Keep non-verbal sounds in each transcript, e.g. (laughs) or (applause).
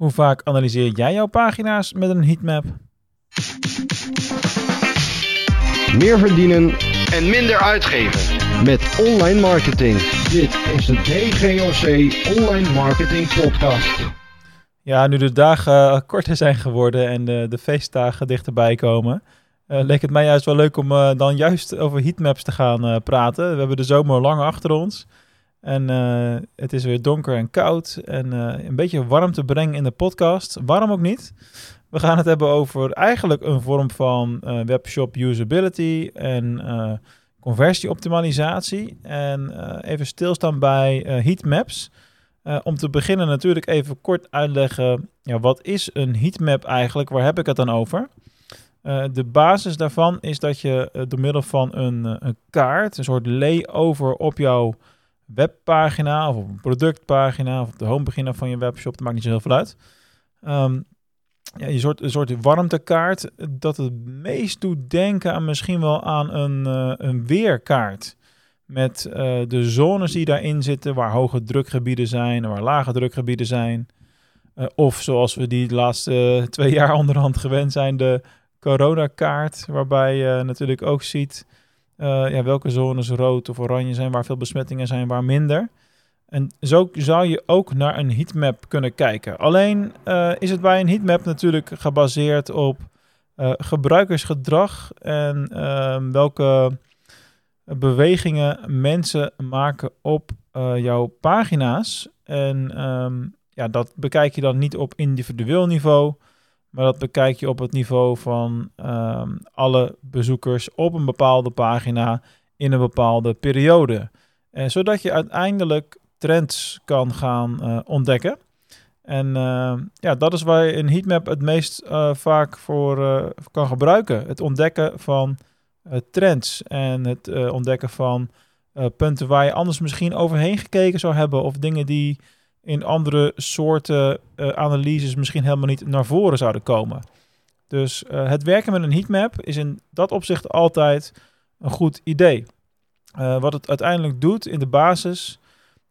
Hoe vaak analyseer jij jouw pagina's met een heatmap? Meer verdienen en minder uitgeven. met online marketing. Dit is de DGOC Online Marketing Podcast. Ja, nu de dagen korter zijn geworden en de, de feestdagen dichterbij komen, eh, leek het mij juist wel leuk om eh, dan juist over heatmaps te gaan eh, praten. We hebben de zomer lang achter ons en eh, het is weer donker en koud en eh, een beetje warmte brengen in de podcast. Waarom ook niet? We gaan het hebben over eigenlijk een vorm van eh, webshop usability en conversieoptimalisatie. En even stilstaan bij heatmaps. Om te beginnen natuurlijk even kort uitleggen, ja, wat is een heatmap eigenlijk? Waar heb ik het dan over? De basis daarvan is dat je door middel van een, een kaart, een soort layover op jouw webpagina of een productpagina of op de homepagina van je webshop, dat maakt niet zo heel veel uit. Ehm, ja, je soort, een soort warmtekaart dat het meest doet denken aan misschien wel aan een, eh, een weerkaart. Met eh, de zones die daarin zitten, waar hoge drukgebieden zijn en waar lage drukgebieden zijn. Eh, of zoals we die laatste twee jaar onderhand gewend zijn, de coronakaart, waarbij je natuurlijk ook ziet ja, welke zones rood of oranje zijn, waar veel besmettingen zijn, waar minder. En zo zou je ook naar een heatmap kunnen kijken. Alleen eh, is het bij een heatmap natuurlijk gebaseerd op eh, gebruikersgedrag en ehm, welke bewegingen mensen maken op eh, jouw pagina's. En ehm, ja, dat bekijk je dan niet op individueel niveau, maar dat bekijk je op het niveau van ehm, alle bezoekers op een bepaalde pagina in een bepaalde periode. En zodat je uiteindelijk trends kan gaan eh, ontdekken. En eh, ja, dat is waar je een heatmap het meest eh, vaak voor eh, kan gebruiken. Het ontdekken van eh, trends en het eh, ontdekken van eh, punten waar je anders misschien overheen gekeken zou hebben. Of dingen die in andere soorten eh, analyses misschien helemaal niet naar voren zouden komen. Dus eh, het werken met een heatmap is in dat opzicht altijd een goed idee. Eh, wat het uiteindelijk doet in de basis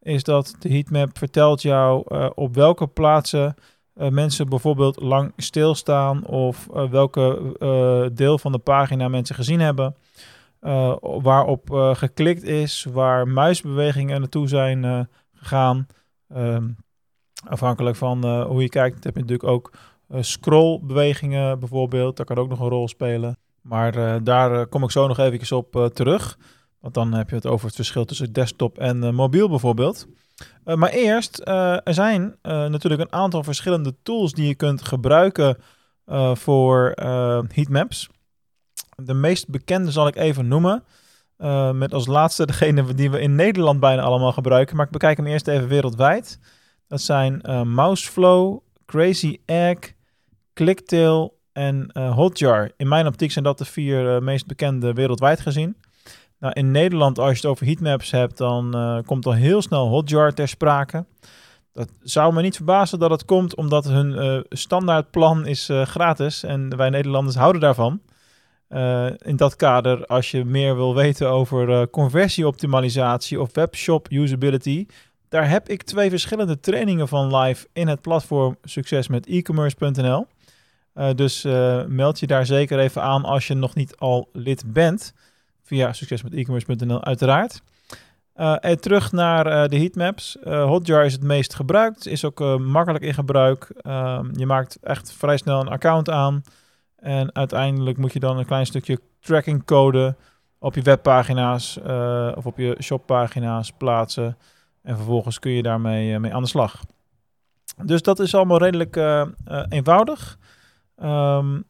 is dat de heatmap vertelt jou op welke plaatsen mensen bijvoorbeeld lang stilstaan of welke deel van de pagina mensen gezien hebben, waarop geklikt is, waar muisbewegingen naartoe zijn gegaan. Ehm, afhankelijk van eh, hoe je kijkt, heb je natuurlijk ook eh, scrollbewegingen bijvoorbeeld. Dat kan ook nog een rol spelen. Maar eh, daar kom ik zo nog even op terug. Want dan heb je het over het verschil tussen desktop en mobiel bijvoorbeeld. Maar eerst, er zijn natuurlijk een aantal verschillende tools die je kunt gebruiken voor heatmaps. De meest bekende zal ik even noemen. Eh, met als laatste degene die we in Nederland bijna allemaal gebruiken. Maar ik bekijk hem eerst even wereldwijd. Dat zijn eh, Mouseflow, Crazy Egg, Clicktail en eh, Hotjar. In mijn optiek zijn dat de vier meest bekende wereldwijd gezien. Nou, in Nederland, als je het over heatmaps hebt, dan komt al heel snel Hotjar ter sprake. Dat zou me niet verbazen dat het komt, omdat hun standaardplan is gratis en wij Nederlanders houden daarvan. Eh, in dat kader, als je meer wil weten over eh, conversieoptimalisatie of webshop usability, daar heb ik twee verschillende trainingen van live in het platform Succes met e-commerce.nl. Eh, dus meld je daar zeker even aan als je nog niet al lid bent. Via succesmetecommerce.nl uiteraard. Eh, en terug naar de heatmaps. Hotjar is het meest gebruikt. Is ook makkelijk in gebruik. Ehm, je maakt echt vrij snel een account aan. En uiteindelijk moet je dan een klein stukje tracking code op je webpagina's eh, of op je shoppagina's plaatsen. En vervolgens kun je daarmee eh, mee aan de slag. Dus dat is allemaal redelijk eh, eenvoudig. Ehm,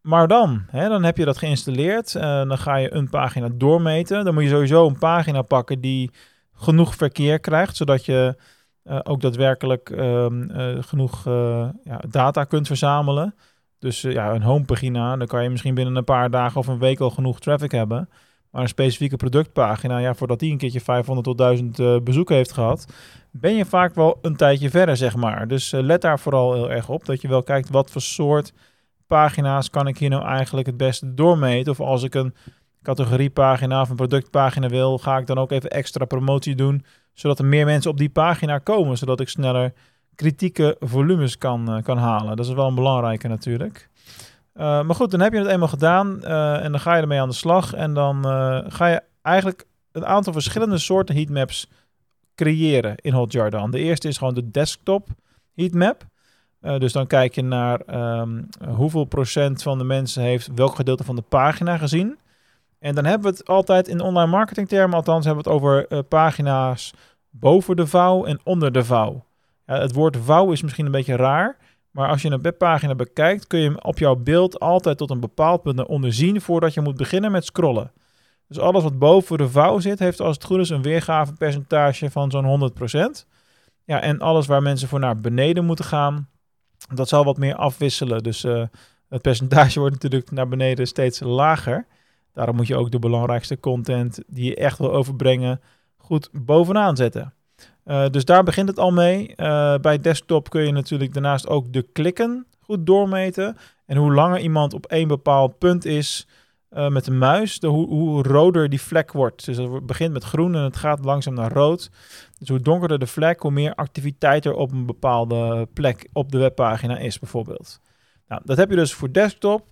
maar dan, hè, dan heb je dat geïnstalleerd. dan ga je een pagina doormeten. Dan moet je sowieso een pagina pakken die genoeg verkeer krijgt, zodat je ook daadwerkelijk ehm, eh, genoeg ja, data kunt verzamelen. Dus eh, ja, een homepagina, dan kan je misschien binnen een paar dagen of een week al genoeg traffic hebben. Maar een specifieke productpagina, ja, voordat die een keertje 500 tot 1000 eh, bezoeken heeft gehad, ben je vaak wel een tijdje verder, zeg maar. Dus eh, let daar vooral heel erg op, dat je wel kijkt wat voor soort pagina's kan ik hier nou eigenlijk het beste doormeten. Of als ik een categoriepagina of een productpagina wil, ga ik dan ook even extra promotie doen, zodat er meer mensen op die pagina komen, zodat ik sneller kritieke volumes kan, eh, kan halen. Dat is wel een belangrijke natuurlijk. Uh, maar goed, dan heb je het eenmaal gedaan uh, en dan ga je ermee aan de slag. En dan ga je eigenlijk een aantal verschillende soorten heatmaps creëren in Hotjar dan. De eerste is gewoon de desktop heatmap. dus dan kijk je naar um, hoeveel procent van de mensen heeft welk gedeelte van de pagina gezien. En dan hebben we het altijd in online marketing termen, althans hebben we het over pagina's boven de vouw en onder de vouw. Het woord vouw is misschien een beetje raar, maar als je een webpagina bekijkt, kun je hem op jouw beeld altijd tot een bepaald punt onderzien voordat je moet beginnen met scrollen. Dus alles wat boven de vouw zit, heeft als het goed is een weergavepercentage van zo'n 100%. Ja, en alles waar mensen voor naar beneden moeten gaan, dat zal wat meer afwisselen. Dus uh, het percentage (laughs) wordt natuurlijk naar beneden steeds lager. Daarom moet je ook de belangrijkste content die je echt wil overbrengen goed bovenaan zetten. Uh, dus daar begint het al mee. Uh, bij desktop kun je natuurlijk daarnaast ook de klikken goed doormeten. En hoe langer iemand op één bepaald punt is uh, met de muis, de, hoe, hoe, roder die vlek wordt. Dus het begint met groen en het gaat langzaam naar rood. Dus hoe donkerder de vlek, hoe meer activiteit er op een bepaalde plek op de webpagina is, bijvoorbeeld. Nou, dat heb je dus voor desktop.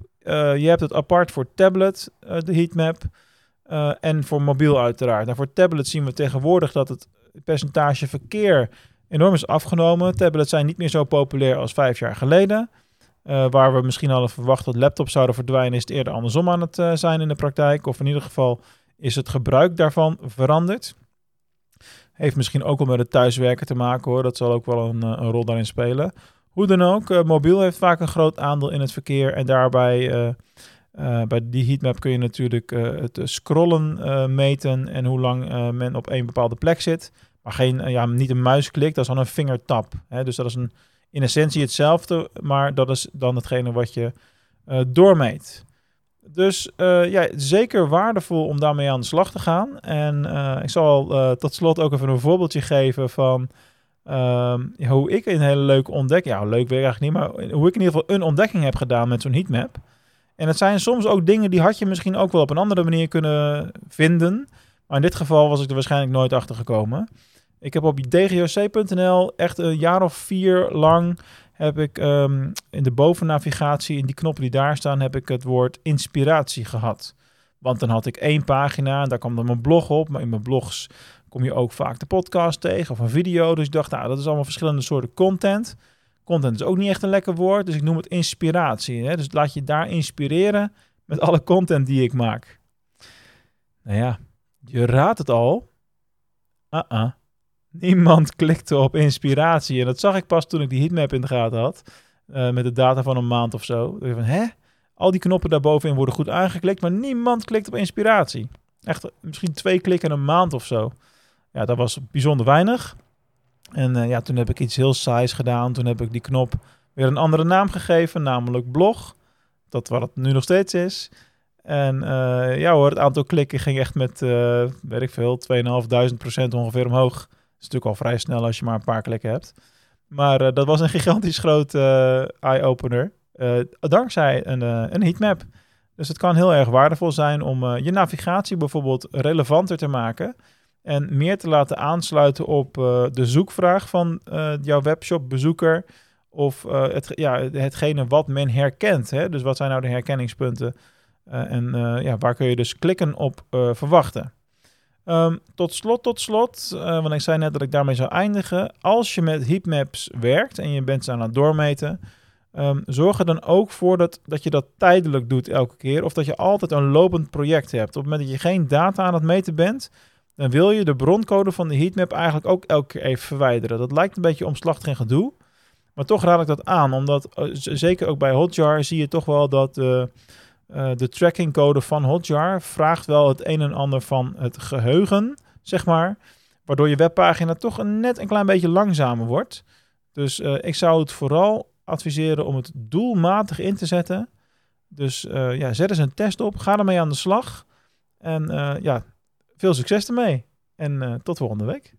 je hebt het apart voor tablet, de heatmap. en voor mobiel uiteraard. Nou, voor tablet zien we tegenwoordig dat het percentage verkeer enorm is afgenomen. Tablets zijn niet meer zo populair als vijf jaar geleden. Uh, waar we misschien hadden verwacht dat laptops zouden verdwijnen, is het eerder andersom aan het uh, zijn in de praktijk. Of in ieder geval is het gebruik daarvan veranderd. Heeft misschien ook wel met het thuiswerken te maken hoor. Dat zal ook wel een, eh, een rol daarin spelen. Hoe dan ook, mobiel heeft vaak een groot aandeel in het verkeer. En daarbij, bij die heatmap kun je natuurlijk het scrollen meten en hoe lang men op een bepaalde plek zit. Maar geen, eh, ja, niet een muisklik, dat is dan een vingertap. Dus dat is een, in essentie hetzelfde, maar dat is dan hetgene wat je doormeet. Dus ja, zeker waardevol om daarmee aan de slag te gaan. En ik zal tot slot ook even een voorbeeldje geven van ehm, hoe ik een hele leuke ontdekking... Ja, leuk weer eigenlijk niet, maar hoe ik in ieder geval een ontdekking heb gedaan met zo'n heatmap. En het zijn soms ook dingen die had je misschien ook wel op een andere manier kunnen vinden. Maar in dit geval was ik er waarschijnlijk nooit achter gekomen. Ik heb op dgoc.nl echt een jaar of vier lang heb ik um, in de bovennavigatie, in die knoppen die daar staan, heb ik het woord inspiratie gehad. Want dan had ik één pagina en daar kwam dan mijn blog op. Maar in mijn blogs kom je ook vaak de podcast tegen of een video. Dus ik dacht, nou, dat is allemaal verschillende soorten content. Content is ook niet echt een lekker woord, dus ik noem het inspiratie. Hè? Dus laat je daar inspireren met alle content die ik maak. Nou ja, je raadt het al. Uh-uh. Niemand (laughs) klikte op inspiratie. En dat zag ik pas toen ik die heatmap in de gaten had. Uh, met de data van een maand of zo. Ik van, hè? Al die knoppen daarbovenin worden goed aangeklikt, maar niemand klikt op inspiratie. Echt misschien twee klikken een maand of zo. Ja, dat was bijzonder weinig. En uh, ja, toen heb ik iets heel saais gedaan. Toen heb ik die knop weer een andere naam gegeven, namelijk blog. Dat wat het nu nog steeds is. En uh, ja hoor, het aantal klikken ging echt met, uh, weet ik veel, 2.500% ongeveer omhoog is natuurlijk al vrij snel als je maar een paar klikken hebt. Maar dat was een (laughs) gigantisch groot eye-opener. Dankzij een, een heatmap. Dus het kan heel erg waardevol zijn om je navigatie bijvoorbeeld relevanter te maken. En meer te laten aansluiten op de zoekvraag van jouw webshop-bezoeker. Of het, ja, hetgene wat men herkent. Hè? Dus wat zijn nou de herkenningspunten? en ja, waar kun je dus klikken op verwachten? Um, tot slot, tot slot, uh, want ik zei net dat ik daarmee zou eindigen. Als je met heatmaps werkt en je bent ze aan het doormeten, um, zorg er dan ook voor dat, dat je dat tijdelijk doet elke keer. Of dat je altijd een lopend project hebt. Op het moment dat je geen data aan het meten bent, dan wil je de broncode van de heatmap eigenlijk ook elke keer even verwijderen. Dat lijkt een beetje omslachtig en gedoe. Maar toch raad ik dat aan, omdat uh, zeker ook bij Hotjar zie je toch wel dat... Uh, uh, de trackingcode van Hotjar vraagt wel het een en ander van het geheugen, zeg maar. Waardoor je webpagina toch een net een klein beetje langzamer wordt. Dus ik zou het vooral adviseren om het doelmatig in te zetten. Dus ja, zet eens een test op, ga ermee aan de slag. En ja, veel succes ermee. En tot volgende week.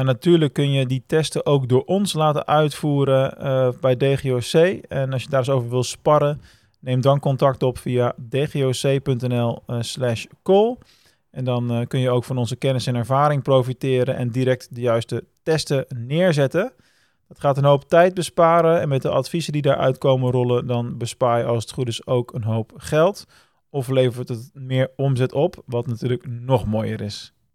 Ja, natuurlijk kun je die testen ook door ons laten uitvoeren uh, bij DGOC. En als je daar eens over wil sparren, neem dan contact op via dgoc.nl uh, slash call. En dan uh, kun je ook van onze kennis en ervaring profiteren en direct de juiste testen neerzetten. Dat gaat een hoop tijd besparen en met de adviezen die daaruit komen rollen, dan bespaar je als het goed is ook een hoop geld. Of levert het meer omzet op, wat natuurlijk nog mooier is.